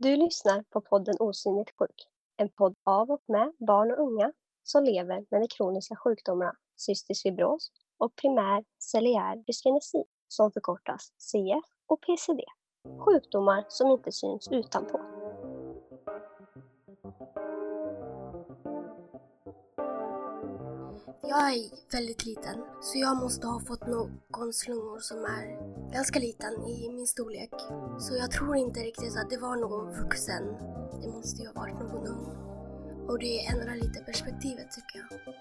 Du lyssnar på podden Osynligt sjuk. En podd av och med barn och unga som lever med de kroniska sjukdomarna cystisk fibros och primär celiär dyskinesi som förkortas CF och PCD. Sjukdomar som inte syns utanpå. Jag är väldigt liten, så jag måste ha fått någon slungor som är ganska liten i min storlek. Så jag tror inte riktigt att det var någon vuxen. Det måste ju ha varit någon ung. Och det ändrar lite perspektivet tycker jag.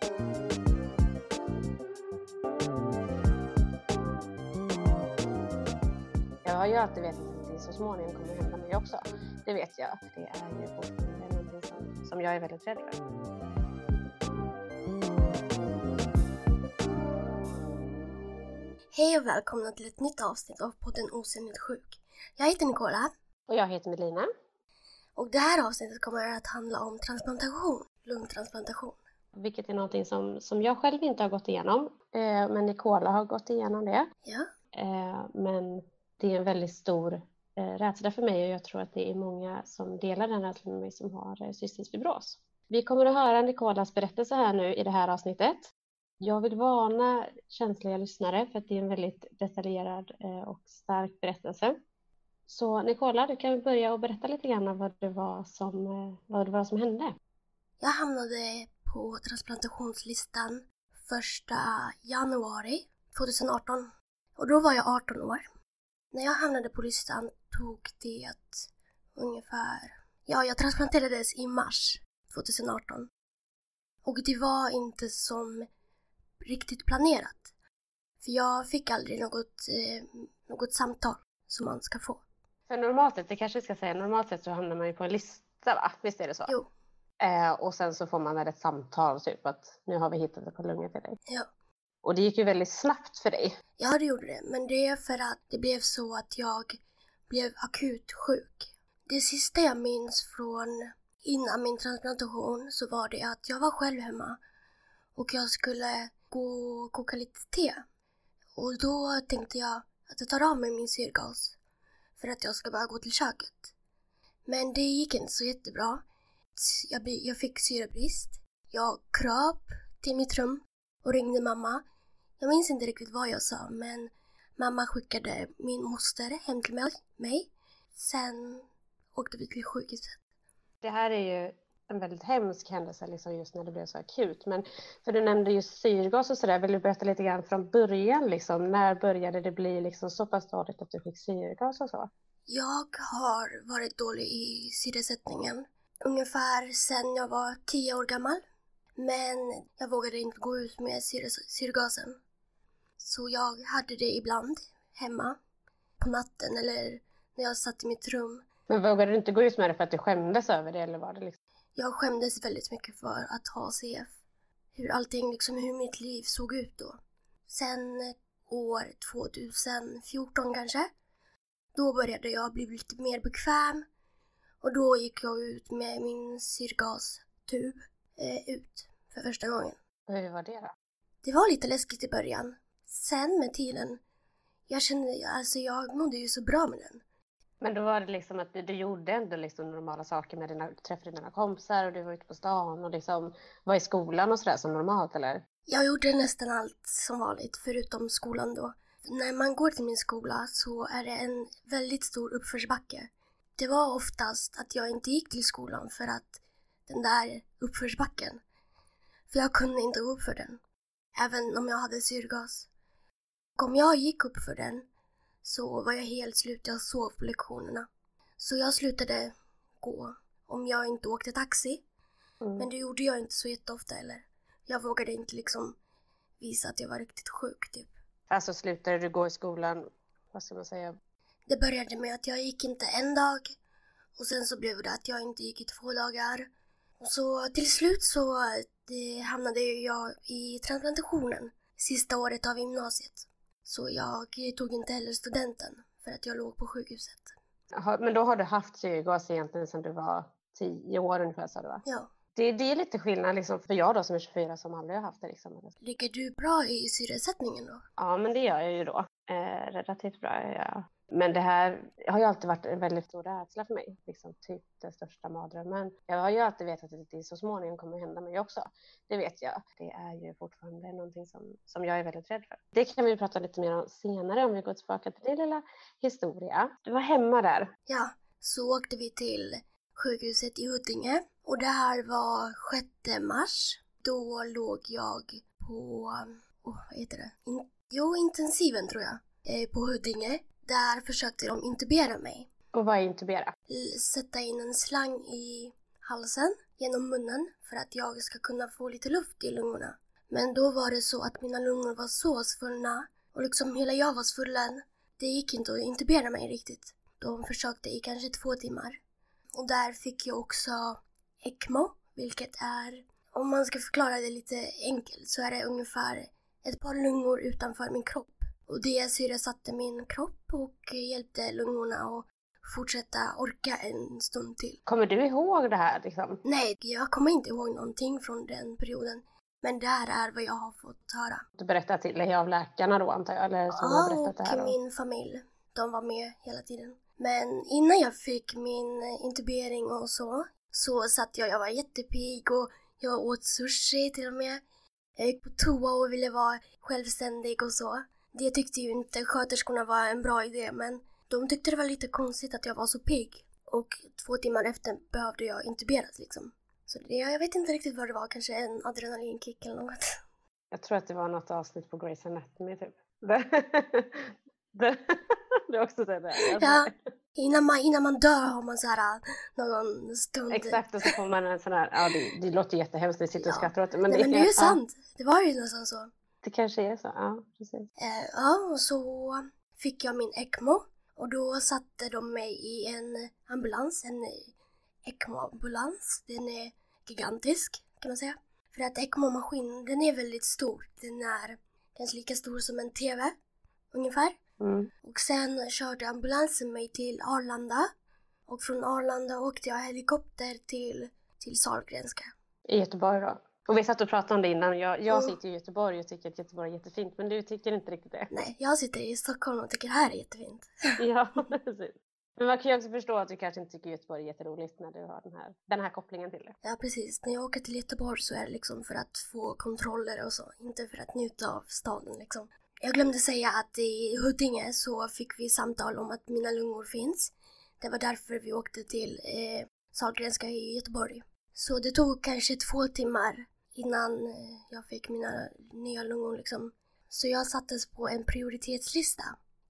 Jag har ju alltid vetat att det så småningom kommer hända mig också. Det vet jag. Det är ju fortfarande någonting som, som jag är väldigt rädd för. Hej och välkomna till ett nytt avsnitt av podden Osynligt sjuk. Jag heter Nicola Och jag heter Melina. och det här avsnittet kommer att handla om transplantation, lungtransplantation. Vilket är någonting som, som jag själv inte har gått igenom. Eh, men Nicola har gått igenom det. Ja, Eh, men det är en väldigt stor eh, rädsla för mig och jag tror att det är många som delar den rädslan med mig som har eh, cystisk fibros. Vi kommer att höra Nicolas berättelse här nu i det här avsnittet. Jag vill varna känsliga lyssnare för att det är en väldigt detaljerad eh, och stark berättelse. Så Nicola, du kan väl börja och berätta lite grann om vad det var som, eh, vad det var som hände. jag hamnade på transplantationslistan första januari 2018 och då var jag 18 år. När jag hamnade på listan tog det ungefär, ja jag transplanterades i mars 2018. Och det var inte som riktigt planerat. För jag fick aldrig något, eh, något samtal som man ska få. För normalt sett, det kanske vi ska säga, normalt sett så hamnar man ju på en lista va? Visst är det så? Jo, Eh, och sen så får man väl ett samtal typ att nu har vi hittat ett par lungor till dig. ja. Och det gick ju väldigt snabbt för dig. Ja, det gjorde det. Men det är för att det blev så att jag blev akut sjuk. Det sista jag minns från innan min transplantation så var det att jag var själv hemma och jag skulle gå och koka lite te. Och då tänkte jag att jag tar av mig min syrgas för att jag ska bara gå till köket. Men det gick inte så jättebra. Jag, jag fick syrebrist. Jag kröp till mitt rum och ringde mamma. Jag minns inte riktigt vad jag sa, men mamma skickade min moster hem till mig- mig. Sen åkte vi till sjukhuset. Det här är ju en väldigt hemsk händelse liksom just när det blev så akut. Men för du nämnde ju syrgas och sådär. Vill du berätta lite grann från början liksom? När började det bli liksom så pass dåligt att du fick syrgas och så? Jag har varit dålig i syresättningen ungefär sedan jag var tio år gammal. Men jag vågade inte gå ut med syrgasen. Så jag hade det ibland hemma på natten eller när jag satt i mitt rum. Men vågade du inte gå ut med det för att du skämdes över det eller var det liksom? Jag skämdes väldigt mycket för att ha CF. Hur allting, liksom hur mitt liv såg ut då. Sen år 2014 kanske. Då började jag bli lite mer bekväm. Och då gick jag ut med min syrgastub eh, ut för första gången. Hur var det då? Det var lite läskigt i början. Sen med tiden, jag kände, alltså jag mådde ju så bra med den. Men då var det liksom att du, du gjorde ändå liksom normala saker med dina, träffade dina kompisar och du var ute på stan och liksom var i skolan och sådär som normalt eller? Jag gjorde nästan allt som vanligt, förutom skolan då. När man går till min skola så är det en väldigt stor uppförsbacke. Det var oftast att jag inte gick till skolan för att den där uppförsbacken. För jag kunde inte gå upp för den. Även om jag hade syrgas. Och om jag gick upp för den så var jag helt slut. Jag sov på lektionerna. Så jag slutade gå om jag inte åkte taxi. Mm. Men det gjorde jag inte så jätteofta heller. Jag vågade inte liksom visa att jag var riktigt sjuk typ. Alltså slutade du gå i skolan, vad ska man säga, Det började med att jag gick inte en dag och sen så blev det att jag inte gick i två dagar. Och så till slut så det hamnade jag i transplantationen sista året av gymnasiet. Så jag tog inte heller studenten för att jag låg på sjukhuset. Har- Men då har du haft syrgas egentligen sedan du var tio år ungefär sa du va? Ja. Det, det är lite skillnad liksom för jag då som är 24 som aldrig har haft det liksom. Ligger du bra i syresättningen då? Ja men det gör jag ju då. Eh, relativt bra är jag. Men det här har ju alltid varit en väldigt stor rädsla för mig, liksom typ den största mardrömmen. Jag har ju alltid vetat att det så småningom kommer hända mig också. Det vet jag. Det är ju fortfarande någonting som, som jag är väldigt rädd för. Det kan vi prata lite mer om senare om vi går tillbaka till din lilla historia. Du var hemma där. Ja, så åkte vi till sjukhuset i Huddinge och det här var 6 mars. Då låg jag på, oh, vad heter det? In, jo, intensiven tror jag, eh, på Huddinge. Där försökte de intubera mig. Och vad är intubera? Sätta in en slang i halsen genom munnen för att jag ska kunna få lite luft i lungorna. Men då var det så att mina lungor var så svullna och liksom hela jag var svullen. Det gick inte att intubera mig riktigt. De försökte i kanske två timmar. Och där fick jag också ECMO, vilket är, om man ska förklara det lite enkelt, så är det ungefär ett par lungor utanför min kropp. Och det syresatte min kropp och hjälpte lungorna att fortsätta orka en stund till. Kommer du ihåg det här liksom? Nej, jag kommer inte ihåg någonting från den perioden. Men det här är vad jag har fått höra. Du berättade till dig av läkarna då antar jag? Eller som ja, har berättat det här och min familj. De var med hela tiden. Men innan jag fick min intubering och så, så satt jag, jag var jättepig och jag åt sushi till och med. Jag gick på toa och ville vara självständig och så. Det tyckte ju inte sköterskorna var en bra idé men de tyckte det var lite konstigt att jag var så pigg. Och två timmar efter behövde jag intuberas liksom. Så det, jag vet inte riktigt vad det var, kanske en adrenalinkick eller något. Jag tror att det var något avsnitt på Grey's Anatomy typ. du har också det? Ja, innan man, innan man dör har man så här någon stund. Exakt, och så får man en sån här, ja det, det låter jättehemskt, vi sitter och skrattar åt det. Men, Nej, det, men det är ju sant, det var ju nästan så. Det kanske är så, ja precis. Eh, ja, och så fick jag min ECMO och då satte de mig i en ambulans, en ECMO-ambulans. Den är gigantisk kan man säga. För att ECMO-maskinen, den är väldigt stor. Den är kanske lika stor som en TV, ungefär. Mm. Och sen körde ambulansen mig till Arlanda. Och från Arlanda åkte jag helikopter till, till Sahlgrenska. I Göteborg då? Och vi satt och pratade om det innan. Jag, jag mm. sitter i Göteborg och tycker att Göteborg är jättefint, men du tycker inte riktigt det? Nej, jag sitter i Stockholm och tycker det här är jättefint. ja, precis. Men man kan ju också förstå att du kanske inte tycker Göteborg är jätteroligt när du har den här, den här kopplingen till det. Ja, precis. När jag åker till Göteborg så är det liksom för att få kontroller och så, inte för att njuta av staden liksom. Jag glömde säga att i Huddinge så fick vi samtal om att mina lungor finns. Det var därför vi åkte till eh, Sahlgrenska i Göteborg. Så det tog kanske två timmar innan eh, jag fick mina nya lungor liksom. Så jag sattes på en prioritetslista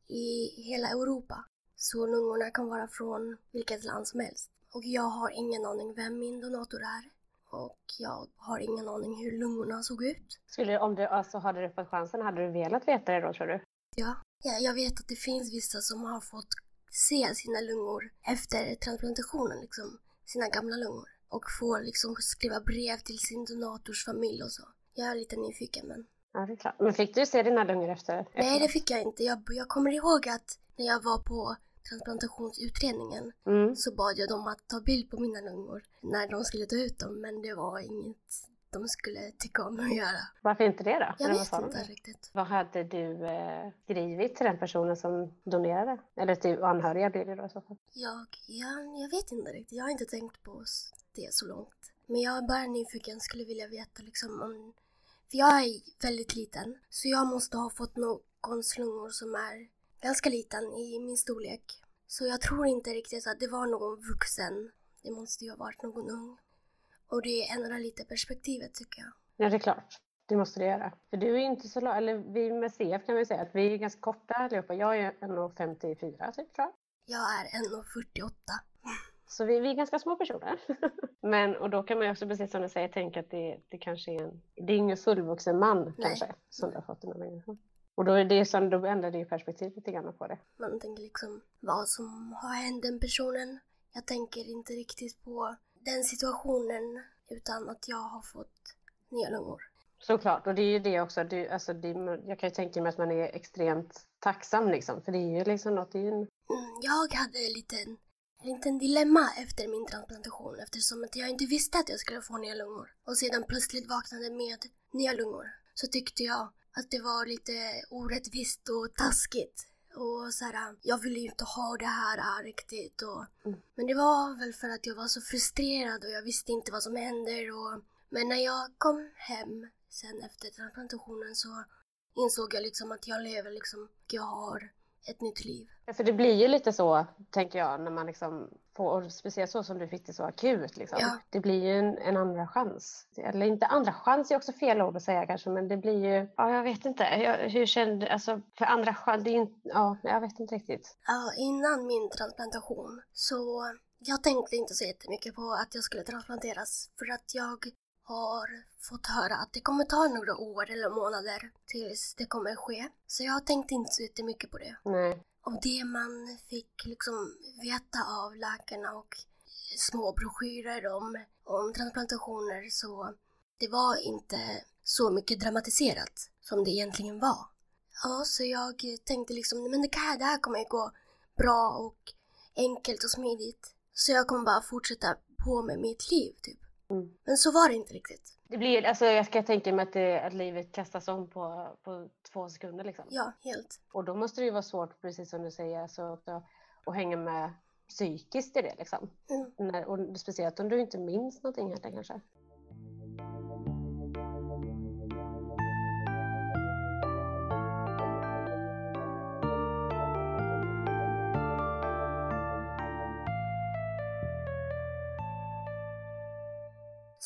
i hela Europa. Så lungorna kan vara från vilket land som helst. Och jag har ingen aning vem min donator är. Och jag har ingen aning hur lungorna såg ut. Skulle, om du alltså hade du fått chansen, hade du velat veta det då tror du? Ja. ja, jag vet att det finns vissa som har fått se sina lungor efter transplantationen, liksom. Sina gamla lungor. Och får liksom skriva brev till sin donators familj och så. Jag är lite nyfiken men... Ja, det är klart. Men fick du se dina lungor efter? Nej, det fick jag inte. Jag, jag kommer ihåg att när jag var på transplantationsutredningen mm. så bad jag dem att ta bild på mina lungor när de skulle ta ut dem men det var inget de skulle tycka om att göra. Varför inte det då? Jag vet inte riktigt. Vad hade du eh, skrivit till den personen som donerade? Eller till anhöriga blir det då i så fall? Jag, jag, jag vet inte riktigt. Jag har inte tänkt på det så långt. Men jag är bara nyfiken, skulle vilja veta liksom om... För jag är väldigt liten, så jag måste ha fått någons lungor som är ganska liten i min storlek. Så jag tror inte riktigt att det var någon vuxen. Det måste ju ha varit någon ung. Och det ändrar lite perspektivet tycker jag. Ja, det är klart. Det måste det göra. För du är inte så lång, eller vi med CF kan vi säga att vi är ganska korta allihopa. Jag är 1,54 typ tror jag. Jag är 1,48. Så vi, vi, är ganska små personer. Men, och då kan man ju också, precis som du säger, tänka att det, det kanske är en, det är ingen fullvuxen man Nej. kanske som du har fått den här. Och då, är det som, då ändrar det ju perspektiv lite grann på det. Man tänker liksom vad som har hänt den personen. Jag tänker inte riktigt på den situationen utan att jag har fått nya lungor. Såklart, och det är ju det också. Det, alltså det, jag kan ju tänka mig att man är extremt tacksam liksom, för det är ju liksom något. Det är en... mm, jag hade en liten, en liten dilemma efter min transplantation eftersom att jag inte visste att jag skulle få nya lungor. Och sedan plötsligt vaknade med nya lungor. Så tyckte jag att det var lite orättvist och taskigt Och så här, jag ville ju inte ha det här riktigt. Och, Mm. Men det var väl för att jag var så frustrerad och jag visste inte vad som händer. Och, men när jag kom hem sen efter transplantationen så insåg jag liksom att jag lever liksom, jag har ett nytt liv. Ja, För det blir ju lite så, tänker jag, när man liksom får, speciellt så som du fick det så akut. Liksom. Ja. Det blir ju en, en andra chans. Eller inte andra chans är också fel ord att säga kanske, men det blir ju, ja jag vet inte. Jag, hur kände, alltså för andra chans, det är ju inte, ja jag vet inte riktigt. Ja, innan min transplantation så jag tänkte inte så jättemycket på att jag skulle transplanteras för att jag har fått höra att det kommer ta några år eller månader tills det kommer ske. Så jag tänkte inte så jättemycket på det. Nej. Och det man fick liksom veta av läkarna och små broschyrer om, om transplantationer så det var inte så mycket dramatiserat som det egentligen var. Ja, så jag tänkte liksom, men det här, det här kommer ju gå bra och enkelt och smidigt. Så jag kommer bara fortsätta på med mitt liv typ. Mm. Men så var det inte riktigt. Det blir, alltså jag ska tänka mig att, det, att livet kastas om på, på två sekunder liksom. Ja, helt. Och då måste det ju vara svårt, precis som du säger, alltså, också, att hänga med psykiskt i det liksom. Mm. När, och speciellt om du inte minns någonting heller kanske.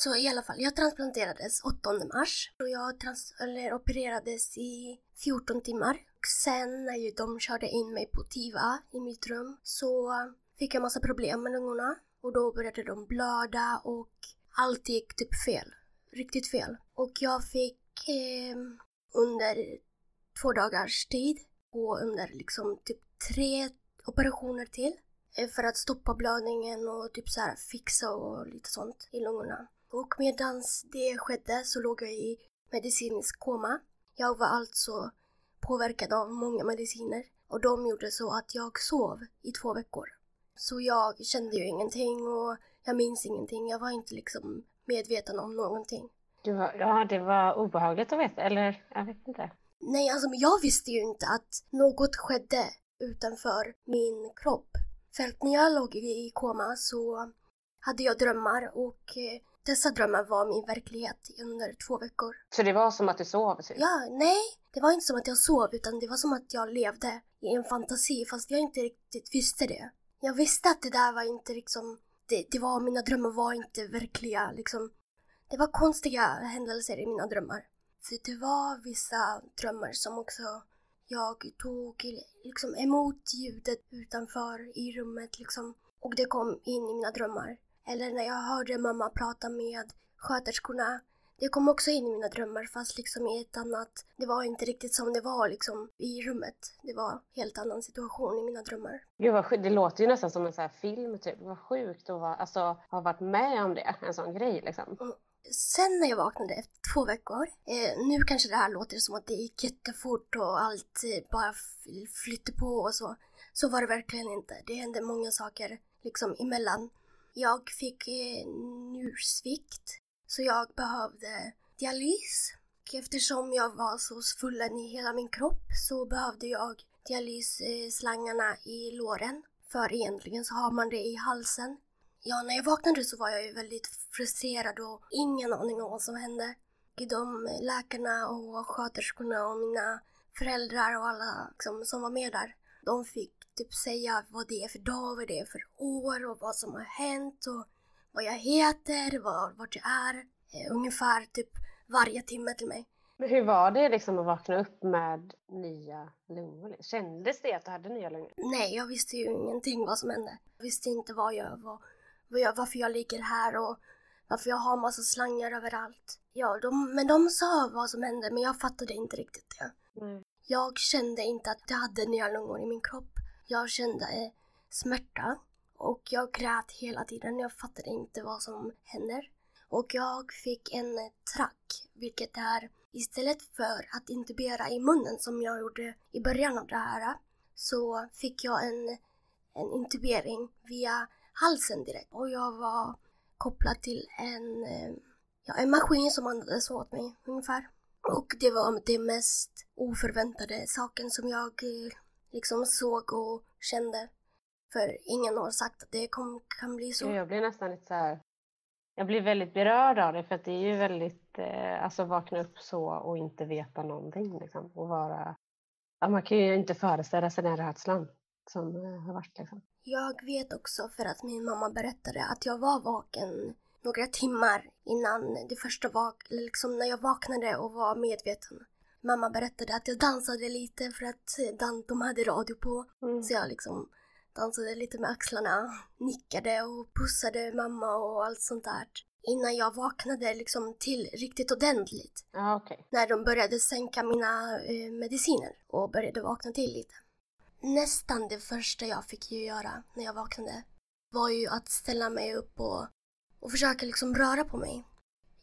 Så i alla fall, jag transplanterades 8 mars och jag trans- eller opererades i 14 timmar. Och sen när de körde in mig på TIVA i mitt rum så fick jag massa problem med lungorna och då började de blöda och allt gick typ fel. Riktigt fel. Och jag fick eh, under två dagars tid gå under liksom typ tre operationer till eh, för att stoppa blödningen och typ så här fixa och lite sånt i lungorna. Och medan det skedde så låg jag i medicinsk koma. Jag var alltså påverkad av många mediciner och de gjorde så att jag sov i två veckor. Så jag kände ju ingenting och jag minns ingenting. Jag var inte liksom medveten om någonting. Du var, ja, det var obehagligt att veta, eller jag vet inte. Nej, alltså jag visste ju inte att något skedde utanför min kropp. För att när jag låg i koma så hade jag drömmar och eh, dessa drömmar var min verklighet under två veckor. Så det var som att du sov? Typ. Ja, nej, det var inte som att jag sov utan det var som att jag levde i en fantasi fast jag inte riktigt visste det. Jag visste att det där var inte liksom, det, det var, mina drömmar var inte verkliga liksom. Det var konstiga händelser i mina drömmar. För det var vissa drömmar som också jag tog liksom emot ljudet utanför i rummet liksom. Och det kom in i mina drömmar. Eller när jag hörde mamma prata med sköterskorna. Det kom också in i mina drömmar fast liksom i ett annat... Det var inte riktigt som det var liksom i rummet. Det var helt annan situation i mina drömmar. Gud vad sjukt. Det låter ju nästan som en sån här film typ. Vad sjukt att vara, alltså, ha varit med om det, en sån grej liksom. Sen när jag vaknade efter två veckor, eh, nu kanske det här låter som att det gick jättefort och allt eh, bara f- flytte på och så. Så var det verkligen inte. Det hände många saker liksom emellan. Jag fick eh, njursvikt, så jag behövde dialys. Och eftersom jag var så svullen i hela min kropp så behövde jag dialysslangarna i låren. För egentligen så har man det i halsen. Ja, när jag vaknade så var jag ju väldigt frustrerad och ingen aning om vad som hände. De läkarna och sköterskorna och mina föräldrar och alla liksom, som var med där, de fick typ säga vad det är för dag, vad det är för år och vad som har hänt och vad jag heter, var, vart jag är. Eh, ungefär typ varje timme till mig. Men hur var det liksom att vakna upp med nya lungor? Kändes det att du hade nya lungor? Nej, jag visste ju ingenting vad som hände. Jag visste inte vad jag var, vad jag, varför jag ligger här och varför jag har massa slangar överallt. Ja, de, men de sa vad som hände men jag fattade inte riktigt det. Nej. Jag kände inte att jag hade nya lungor i min kropp. Jag kände eh, smärta och jag grät hela tiden. Jag fattade inte vad som händer. Och jag fick en eh, track, vilket är istället för att intubera i munnen som jag gjorde i början av det här så fick jag en, en intubering via halsen direkt. Och jag var kopplad till en, eh, ja, en maskin som andades åt mig ungefär. Och det var det mest oförväntade saken som jag liksom såg och kände. För ingen har sagt att det kom, kan bli så. Jag blir nästan lite så här... Jag blir väldigt berörd av det för att det är ju väldigt, eh, alltså vakna upp så och inte veta någonting liksom. Och vara, ja, man kan ju inte föreställa sig den rädslan som eh, har varit liksom. Jag vet också för att min mamma berättade att jag var vaken några timmar innan det första vak liksom när jag vaknade och var medveten. Mamma berättade att jag dansade lite för att de hade radio på. Mm. Så jag liksom dansade lite med axlarna, nickade och pussade mamma och allt sånt där. Innan jag vaknade liksom till riktigt ordentligt. Ja, okej. När de började sänka mina eh, mediciner och började vakna till lite. Nästan det första jag fick ju göra när jag vaknade var ju att ställa mig upp och, och försöka liksom röra på mig.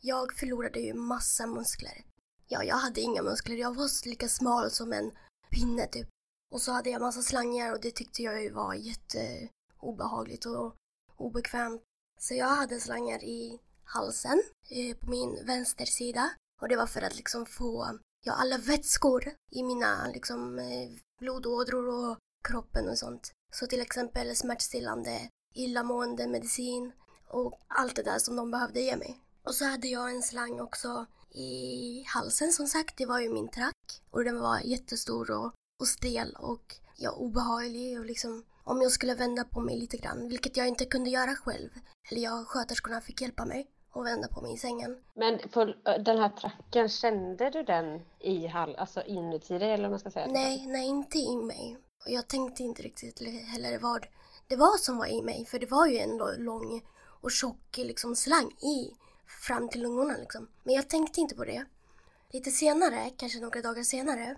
Jag förlorade ju massa muskler. Ja, jag hade inga muskler. Jag var lika smal som en pinne typ. Och så hade jag massa slangar och det tyckte jag ju var jätteobehagligt och obekvämt. Så jag hade slangar i halsen eh, på min vänstersida. Och det var för att liksom få ja, alla vätskor i mina liksom, eh, blodådror och kroppen och sånt. Så till exempel smärtstillande, illamående medicin och allt det där som de behövde ge mig. Och så hade jag en slang också i halsen som sagt. Det var ju min track och den var jättestor och, och stel och ja, obehaglig och liksom om jag skulle vända på mig lite grann, vilket jag inte kunde göra själv. Eller jag sköterskorna fick hjälpa mig och vända på mig i sängen. Men på den här tracken, kände du den i hall, alltså inuti dig eller vad man ska säga? Nej, nej inte i mig. Och jag tänkte inte riktigt heller vad det var som var i mig. För det var ju en lång och tjock liksom slang i fram till lungorna liksom. Men jag tänkte inte på det. Lite senare, kanske några dagar senare,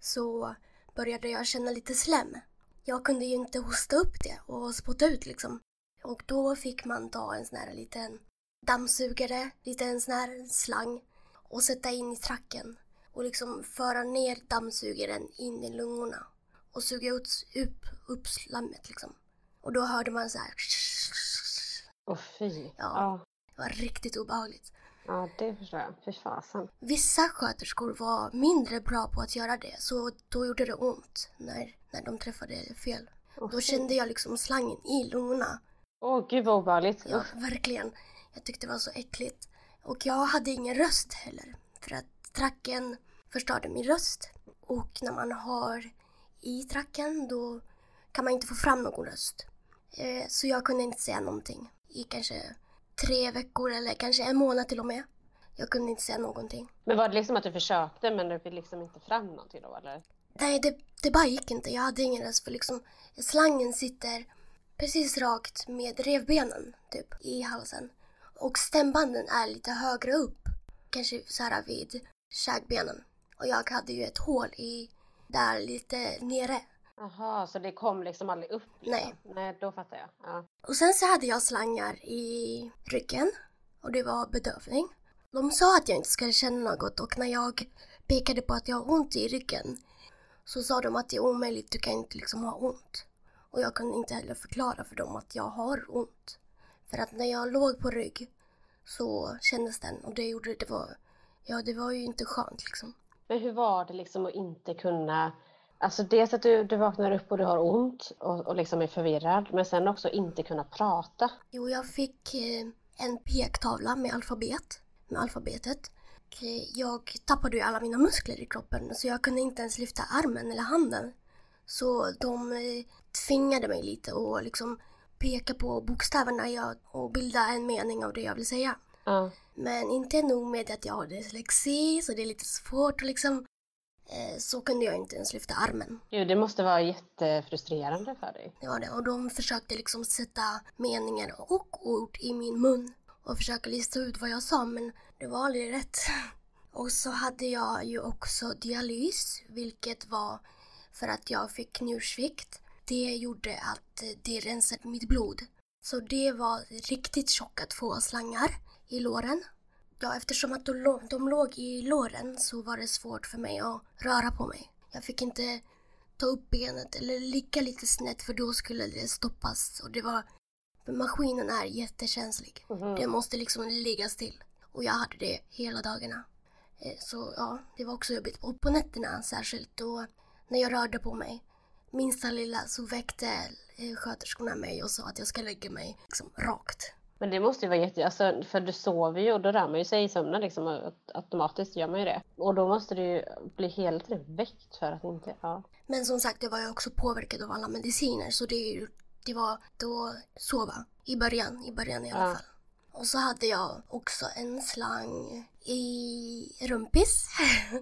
så började jag känna lite slem. Jag kunde ju inte hosta upp det och spotta ut liksom. Och då fick man ta en sån här liten dammsugare, lite en sån här slang och sätta in i tracken och liksom föra ner dammsugaren in i lungorna och suga ut, upp, upp slammet liksom. Och då hörde man så här. Åh fy. Ja. ja. Det var riktigt obehagligt. Ja, det förstår jag. Fy fasen. Vissa sköterskor var mindre bra på att göra det, så då gjorde det ont när, när de träffade fel. Oh, då kände jag liksom slangen i lungorna. Åh, oh, gud vad obehagligt. Ja, verkligen. Jag tyckte det var så äckligt. Och jag hade ingen röst heller. För att tracken förstörde min röst. Och när man har i tracken då kan man inte få fram någon röst. Eh, så jag kunde inte säga någonting i kanske tre veckor eller kanske en månad till och med. Jag kunde inte säga någonting. Men var det liksom att du försökte men du fick liksom inte fram någonting då eller? Nej, det, det bara gick inte. Jag hade ingen röst för liksom slangen sitter precis rakt med revbenen typ i halsen. Och stämbanden är lite högre upp. Kanske så här vid käkbenen. Och jag hade ju ett hål i där lite nere. Jaha, så det kom liksom aldrig upp? Liksom. Nej. Nej, då fattar jag. Ja. Och sen så hade jag slangar i ryggen och det var bedövning. De sa att jag inte skulle känna något och när jag pekade på att jag har ont i ryggen så sa de att det är omöjligt, du kan inte liksom ha ont. Och jag kunde inte heller förklara för dem att jag har ont. För att när jag låg på rygg så kändes den och det gjorde det var, ja det var ju inte skönt liksom. Men hur var det liksom att inte kunna Alltså dels att du, du vaknar upp och du har ont och, och liksom är förvirrad men sen också inte kunna prata. Jo, jag fick eh, en pektavla med alfabet, med alfabetet. Jag tappade ju alla mina muskler i kroppen så jag kunde inte ens lyfta armen eller handen. Så de eh, tvingade mig lite och liksom peka på bokstäverna och bilda en mening av det jag vill säga. Ja. Men inte nog med att jag har dyslexi så det är lite svårt att liksom Eh, så kunde jag inte ens lyfta armen. Jo, det måste vara jättefrustrerande för dig. Ja, det. Och de försökte liksom sätta meningar och ord i min mun och försöka lista ut vad jag sa, men det var aldrig rätt. Och så hade jag ju också dialys, vilket var för att jag fick njursvikt. Det gjorde att det rensade mitt blod. Så det var riktigt tjocka två slangar i låren Ja, eftersom att de, de låg i låren så var det svårt för mig att röra på mig. Jag fick inte ta upp benet eller ligga lite snett för då skulle det stoppas. Och det var... Maskinen är jättekänslig. Mm. Den måste liksom ligga still. Och jag hade det hela dagarna. Eh, så ja, det var också jobbigt. Och på nätterna särskilt då när jag rörde på mig. minsta lilla så väckte eh, sköterskorna mig och sa att jag ska lägga mig liksom, rakt. Men det måste ju vara jätte... Alltså, för du sover ju och då rör man ju sig i sömnen liksom. Automatiskt gör man ju det. Och då måste du ju bli hela tiden väckt för att inte... Ja. Men som sagt, jag var ju också påverkad av alla mediciner så det, det var då sova. I början, i början i alla ja. fall. Och så hade jag också en slang i rumpis.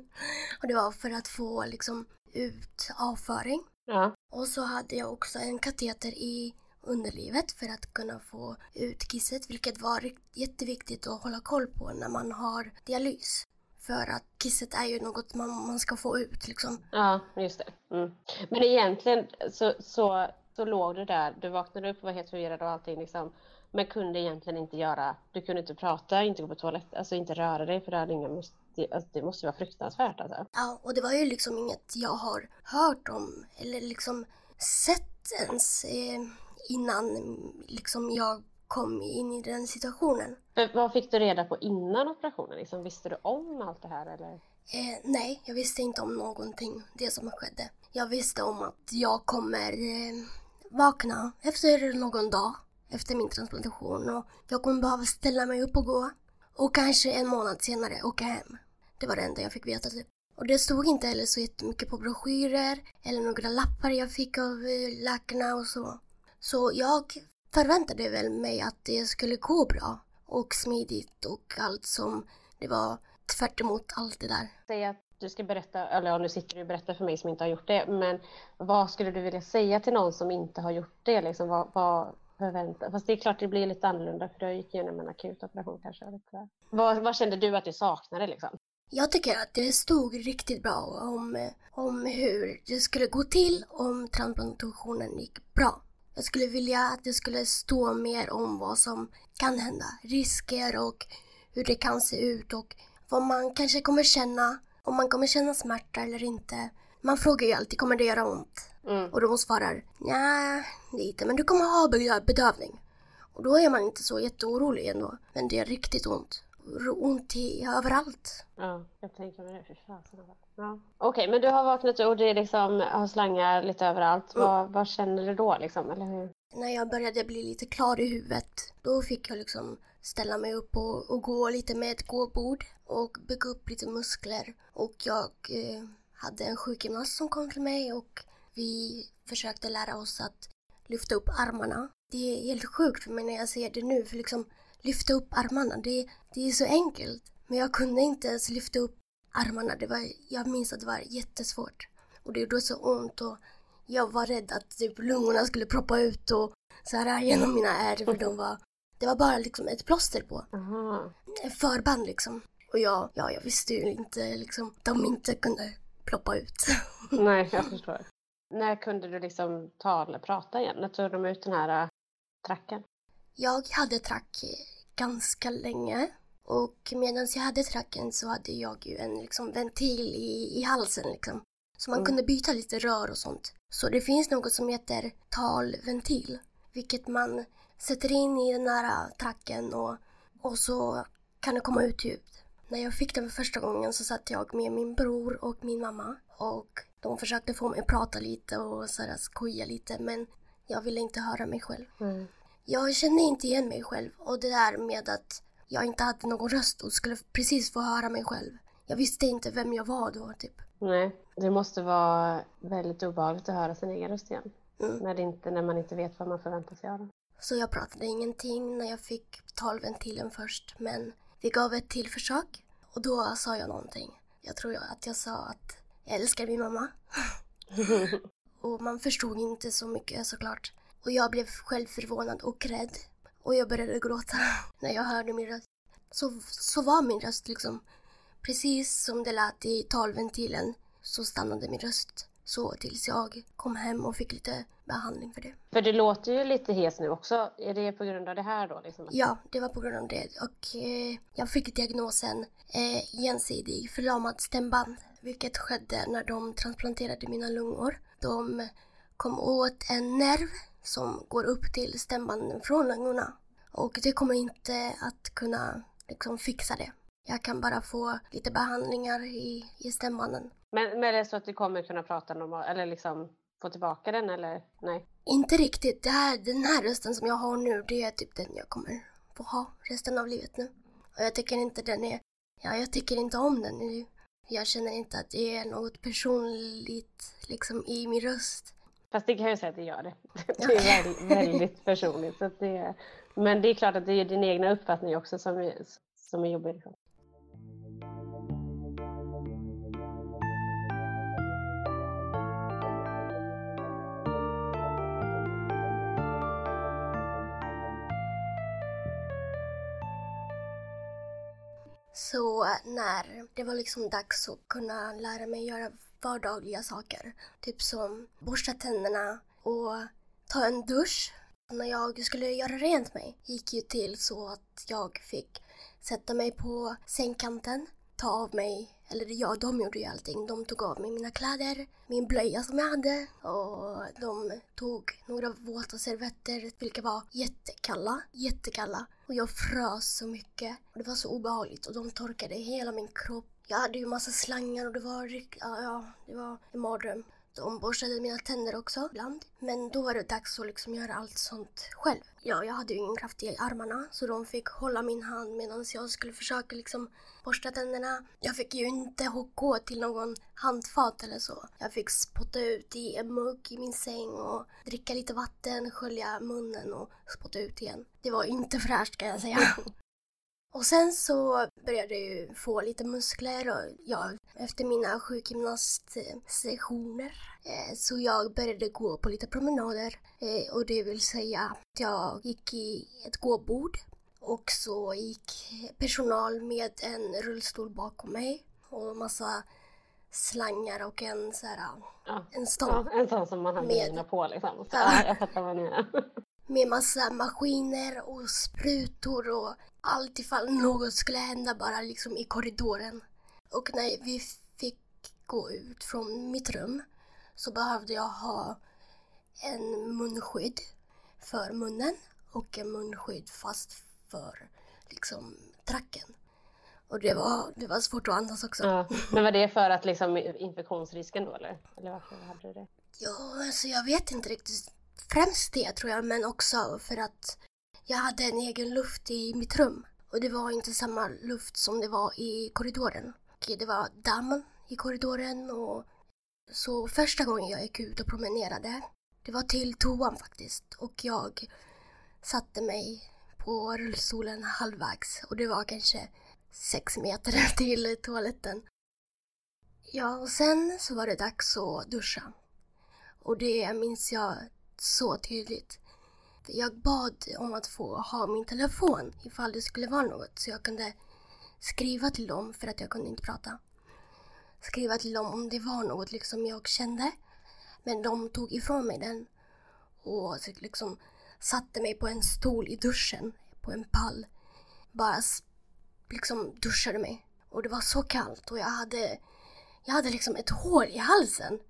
och det var för att få liksom ut avföring. Ja. Och så hade jag också en kateter i underlivet för att kunna få ut kisset, vilket var jätteviktigt att hålla koll på när man har dialys. För att kisset är ju något man, man ska få ut liksom. Ja, just det. Mm. Men egentligen så, så, så låg du där, du vaknade upp och var helt förvirrad och allting liksom. Men kunde egentligen inte göra, du kunde inte prata, inte gå på toaletten, alltså inte röra dig för det hade ingen det, alltså, det måste vara fruktansvärt alltså. Ja, och det var ju liksom inget jag har hört om eller liksom sett ens eh, innan liksom jag kom in i den situationen. För vad fick du reda på innan operationen? Liksom, visste du om allt det här eller? Eh, nej, jag visste inte om någonting, det som skedde. Jag visste om att jag kommer eh, vakna efter någon dag efter min transplantation och jag kommer behöva ställa mig upp och gå. Och kanske en månad senare åka hem. Det var det enda jag fick veta typ. Och det stod inte heller så jättemycket på broschyrer eller några lappar jag fick av eh, läkarna och så. Så jag förväntade väl mig att det skulle gå bra och smidigt och allt som det var tvärt allt det där. Säg att du ska berätta, eller ja, nu sitter du och berättar för mig som inte har gjort det, men vad skulle du vilja säga till någon som inte har gjort det? Liksom, vad, vad förvänta Fast det är klart det blir lite annorlunda för du gick igenom en akut operation kanske. Vad, vad kände du att du saknade liksom? Jag tycker att det stod riktigt bra om, om hur det skulle gå till om transplantationen gick bra. Jag skulle vilja att det skulle stå mer om vad som kan hända, risker och hur det kan se ut och vad man kanske kommer känna, om man kommer känna smärta eller inte. Man frågar ju alltid, kommer det göra ont? Mm. Och de svarar, nej, lite, men du kommer ha bedövning. Och då är man inte så jätteorolig ändå. Men det är riktigt ont ont i överallt. Ja, jag tänker mig det. Fy fasen. Ja. Okej, okay, men du har vaknat och det liksom har slangar lite överallt. Mm. Vad, vad, känner du då liksom, eller hur? När jag började bli lite klar i huvudet, då fick jag liksom ställa mig upp och, och gå lite med ett gåbord och bygga upp lite muskler. Och jag eh, hade en sjukgymnast som kom till mig och vi försökte lära oss att lyfta upp armarna. Det är helt sjukt för mig när jag ser det nu, för liksom lyfta upp armarna. Det, det är så enkelt. Men jag kunde inte ens lyfta upp armarna. Det var, jag minns att det var jättesvårt. Och det gjorde så ont och jag var rädd att typ lungorna skulle proppa ut och så här genom mina ärr för de var det var bara liksom ett plåster på. Aha. Förband liksom. Och jag, ja, jag visste ju inte liksom de inte kunde ploppa ut. Nej, jag förstår. När kunde du liksom tala, prata igen? När tog de ut den här äh, tracken? Jag hade track ganska länge. Och medan jag hade tracken så hade jag ju en liksom, ventil i, i halsen liksom. Så man mm. kunde byta lite rör och sånt. Så det finns något som heter talventil. Vilket man sätter in i den här tracken och, och så kan det komma ut ljud. När jag fick den för första gången så satt jag med min bror och min mamma. Och de försökte få mig att prata lite och så skoja lite men jag ville inte höra mig själv. Mm. Jag kände inte igen mig själv och det där med att jag inte hade någon röst och skulle precis få höra mig själv. Jag visste inte vem jag var då, typ. Nej, det måste vara väldigt obehagligt att höra sin egen röst igen. Mm. När, det inte, när man inte vet vad man förväntar sig av Så jag pratade ingenting när jag fick talventilen först, men vi gav ett till försök och då sa jag någonting. Jag tror att jag sa att jag älskar min mamma. och man förstod inte så mycket såklart. Och jag blev själv förvånad och rädd. Och jag började gråta när jag hörde min röst. Så, så var min röst liksom. Precis som det lät i talventilen så stannade min röst så tills jag kom hem och fick lite behandling för det. För det låter ju lite hes nu också. Är det på grund av det här då? Liksom? Ja, det var på grund av det. Och eh, jag fick diagnosen eh, gensidig förlamad stämband. Vilket skedde när de transplanterade mina lungor. De kom åt en nerv som går upp till stämbanden från lungorna. Och det kommer inte att kunna liksom fixa det. Jag kan bara få lite behandlingar i, i stämbanden. Men, men är det så att du kommer kunna prata normalt, eller liksom få tillbaka den eller nej? Inte riktigt. Det här, den här rösten som jag har nu, det är typ den jag kommer få ha resten av livet nu. Och jag tycker inte den är, ja jag tycker inte om den. Jag känner inte att det är något personligt liksom i min röst. Fast det kan jag säga att det gör det. Det är väldigt, väldigt personligt. Så det, men det är klart att det är din egna uppfattning också som är, som är jobbig. Liksom. Så när det var liksom dags att kunna lära mig göra vardagliga saker, typ som borsta tänderna och ta en dusch. När jag skulle göra rent mig gick ju till så att jag fick sätta mig på sängkanten, ta av mig eller ja, de gjorde ju allting. De tog av mig mina kläder, min blöja som jag hade och de tog några våta servetter vilka var jättekalla, jättekalla. Och jag frös så mycket det var så obehagligt och de torkade hela min kropp. Jag hade ju massa slangar och det var, ja, ja det var en mardröm. De borstade mina tänder också ibland. Men då var det dags att liksom göra allt sånt själv. Ja, jag hade ju ingen kraft i armarna så de fick hålla min hand medan jag skulle försöka liksom borsta tänderna. Jag fick ju inte gå till någon handfat eller så. Jag fick spotta ut i en mugg i min säng och dricka lite vatten, skölja munnen och spotta ut igen. Det var inte fräscht kan jag säga. Och sen så började jag ju få lite muskler och ja, efter mina sjukgymnastsessioner eh, så jag började gå på lite promenader eh, och det vill säga att jag gick i ett gåbord och så gick personal med en rullstol bakom mig och massa slangar och en så här, ja. en stång. Ja, en sån som man har med, på liksom. Så, ja. jag fattar vad ni är. med massa maskiner och sprutor och allt ifall något skulle hända bara liksom i korridoren. Och när vi fick gå ut från mitt rum så behövde jag ha en munskydd för munnen och en munskydd fast för liksom tracken. Och det var, det var svårt att andas också. Ja, men var det för att liksom infektionsrisken då eller? Eller varför hade du det? Ja, alltså jag vet inte riktigt. Främst det tror jag, men också för att jag hade en egen luft i mitt rum. Och det var inte samma luft som det var i korridoren. Och det var damm i korridoren och så första gången jag gick ut och promenerade, det var till toan faktiskt. Och jag satte mig på rullstolen halvvägs och det var kanske sex meter till toaletten. Ja, och sen så var det dags att duscha. Och det minns jag så tydligt. Jag bad om att få ha min telefon ifall det skulle vara något så jag kunde skriva till dem för att jag kunde inte prata. Skriva till dem om det var något liksom jag kände. Men de tog ifrån mig den och liksom satte mig på en stol i duschen, på en pall. Bara liksom duschade mig. Och det var så kallt och jag hade, jag hade liksom ett hår i halsen.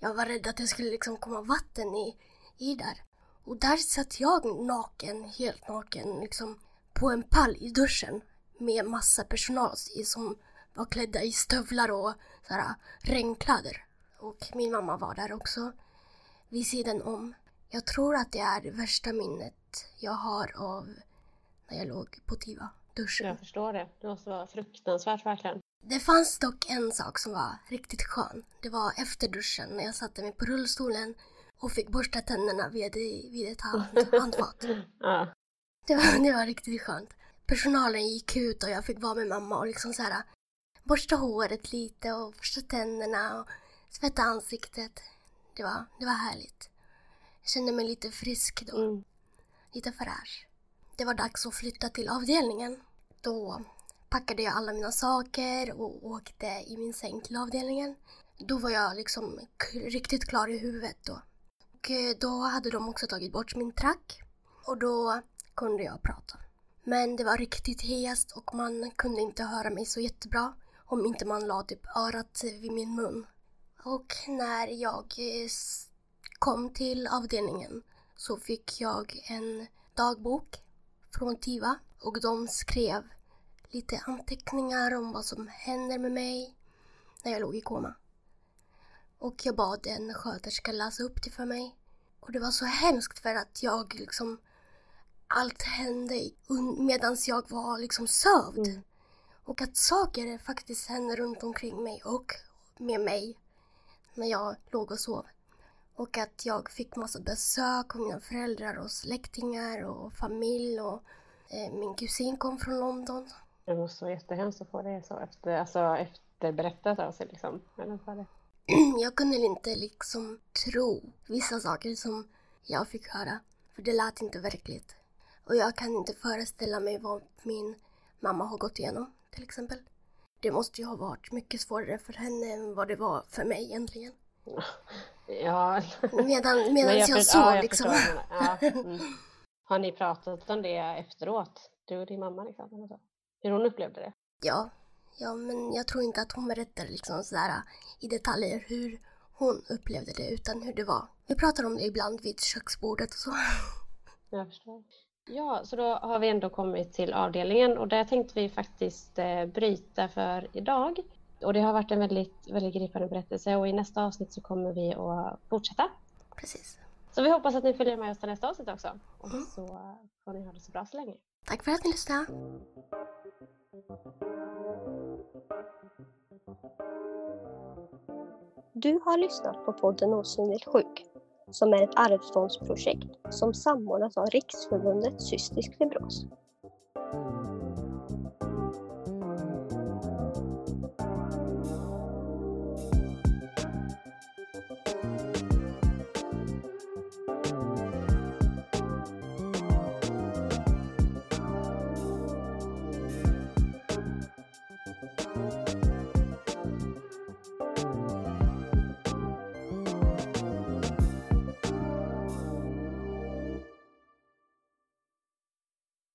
Jag var rädd att det skulle liksom komma vatten i, i där. Och där satt jag naken, helt naken, liksom på en pall i duschen med massa personal som var klädda i stövlar och sådär, regnkläder. Och min mamma var där också vid sidan om. Jag tror att det är det värsta minnet jag har av när jag låg på Tiva, duschen. Jag förstår det. Det måste vara fruktansvärt verkligen. Det fanns dock en sak som var riktigt skön. Det var efter duschen när jag satte mig på rullstolen och fick borsta tänderna vid, vid ett hand, handfat. ja. det, var, det var riktigt skönt. Personalen gick ut och jag fick vara med mamma och liksom så här borsta håret lite och borsta tänderna och tvätta ansiktet. Det var, det var härligt. Jag kände mig lite frisk då. Mm. Lite fräsch. Det var dags att flytta till avdelningen. Då packade jag alla mina saker och åkte i min säng till avdelningen. Då var jag liksom riktigt klar i huvudet då. Och eh, då hade de också tagit bort min track och då kunde jag prata. Men det var riktigt hest och man kunde inte höra mig så jättebra om inte man la typ örat vid min mun. Och när jag eh, kom till avdelningen så fick jag en dagbok från TIVA och de skrev lite anteckningar om vad som händer med mig när jag låg i koma. Och jag bad en sköterska läsa upp det för mig. Och det var så hemskt för att jag liksom allt hände medan jag var liksom sövd. Mm. Och att saker faktiskt hände runt omkring mig och med mig när jag låg och sov. Och att jag fick massa besök av mina föräldrar och släktingar och familj och eh, min kusin kom från London. Det måste vara jättehemskt att få det så efter, alltså efter berättat av sig liksom. Jag kunde inte liksom tro vissa saker som jag fick höra. För det lät inte verkligt. Och jag kan inte föreställa mig vad min mamma har gått igenom till exempel. Det måste ju ha varit mycket svårare för henne än vad det var för mig egentligen. Ja. Medan, medan jag, jag såg ja, jag liksom. Ja. Mm. Har ni pratat om det efteråt? Du och din mamma liksom? Hur hon upplevde det? Ja. Ja, men jag tror inte att hon berättar liksom sådär i detaljer hur hon upplevde det utan hur det var. Vi pratar om det ibland vid köksbordet och så. Jag förstår. Ja, så då har vi ändå kommit till avdelningen och där tänkte vi faktiskt eh, bryta för idag. Och det har varit en väldigt, väldigt gripande berättelse och i nästa avsnitt så kommer vi att fortsätta. Precis. Så vi hoppas att ni följer med oss till nästa avsnitt också. Och mm. så får ni ha det så bra så länge. Tack för att ni lyssnade. Du har lyssnat på podden Osynligt sjuk som är ett arvsfondsprojekt som samordnas av Riksförbundet Cystisk fibros.